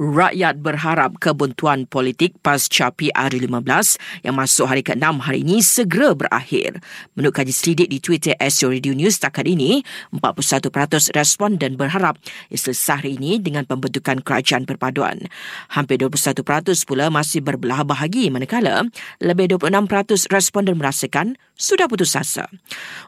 Rakyat berharap kebuntuan politik pasca PR15 yang masuk hari ke-6 hari ini segera berakhir. Menurut kaji selidik di Twitter SO Radio News takat ini, 41% responden berharap ia selesai hari ini dengan pembentukan kerajaan perpaduan. Hampir 21% pula masih berbelah bahagi manakala lebih 26% responden merasakan sudah putus asa.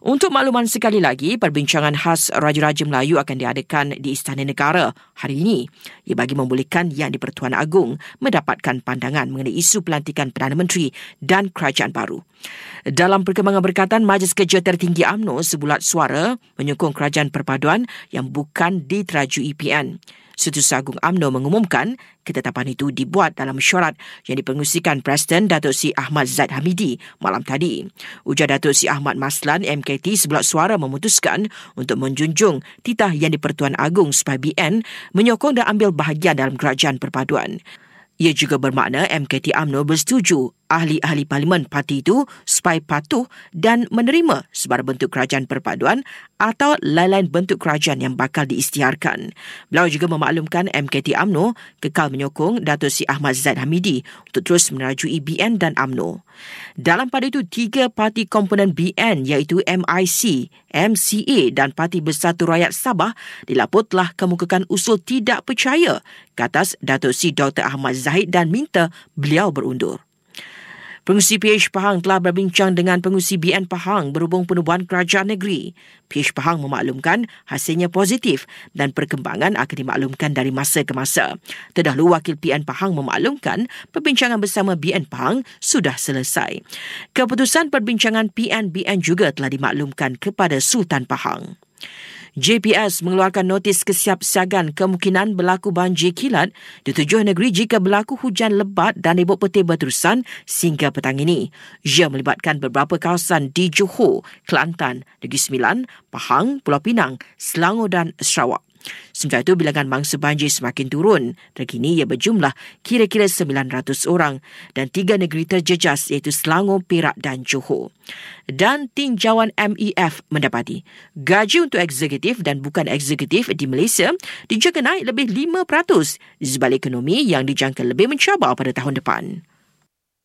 Untuk makluman sekali lagi, perbincangan khas Raja-Raja Melayu akan diadakan di Istana Negara hari ini. Ia bagi membolehkan Yang di-Pertuan Agong mendapatkan pandangan mengenai isu pelantikan Perdana Menteri dan kerajaan baru. Dalam perkembangan berkaitan, Majlis Kerja Tertinggi AMNO sebulat suara menyokong kerajaan perpaduan yang bukan diterajui PN. Setiausaha Agung AMNO mengumumkan ketetapan itu dibuat dalam syarat yang dipengusikan Presiden Datuk Si Ahmad Zaid Hamidi malam tadi. Ujar Datuk Si Ahmad Maslan MKT sebelah suara memutuskan untuk menjunjung titah yang di-Pertuan Agong supaya BN menyokong dan ambil bahagian dalam kerajaan perpaduan. Ia juga bermakna MKT AMNO bersetuju ahli-ahli parlimen parti itu supaya patuh dan menerima sebarang bentuk kerajaan perpaduan atau lain-lain bentuk kerajaan yang bakal diistiharkan. Beliau juga memaklumkan MKT AMNO kekal menyokong Datuk Si Ahmad Zaid Hamidi untuk terus menerajui BN dan AMNO. Dalam pada itu, tiga parti komponen BN iaitu MIC, MCA dan Parti Bersatu Rakyat Sabah dilaput telah kemukakan usul tidak percaya ke atas Datuk Si Dr. Ahmad Zahid dan minta beliau berundur. Pengusi PH Pahang telah berbincang dengan pengusi BN Pahang berhubung penubuhan kerajaan negeri. PH Pahang memaklumkan hasilnya positif dan perkembangan akan dimaklumkan dari masa ke masa. Terdahulu wakil PN Pahang memaklumkan perbincangan bersama BN Pahang sudah selesai. Keputusan perbincangan PN-BN juga telah dimaklumkan kepada Sultan Pahang. JPS mengeluarkan notis kesiapsiagaan kemungkinan berlaku banjir kilat di tujuh negeri jika berlaku hujan lebat dan ribut petir berterusan sehingga petang ini. Ia melibatkan beberapa kawasan di Johor, Kelantan, Negeri Sembilan, Pahang, Pulau Pinang, Selangor dan Sarawak. Sementara itu, bilangan mangsa banjir semakin turun. Terkini ia berjumlah kira-kira 900 orang dan tiga negeri terjejas iaitu Selangor, Perak dan Johor. Dan tinjauan MEF mendapati gaji untuk eksekutif dan bukan eksekutif di Malaysia dijangka naik lebih 5% di sebalik ekonomi yang dijangka lebih mencabar pada tahun depan.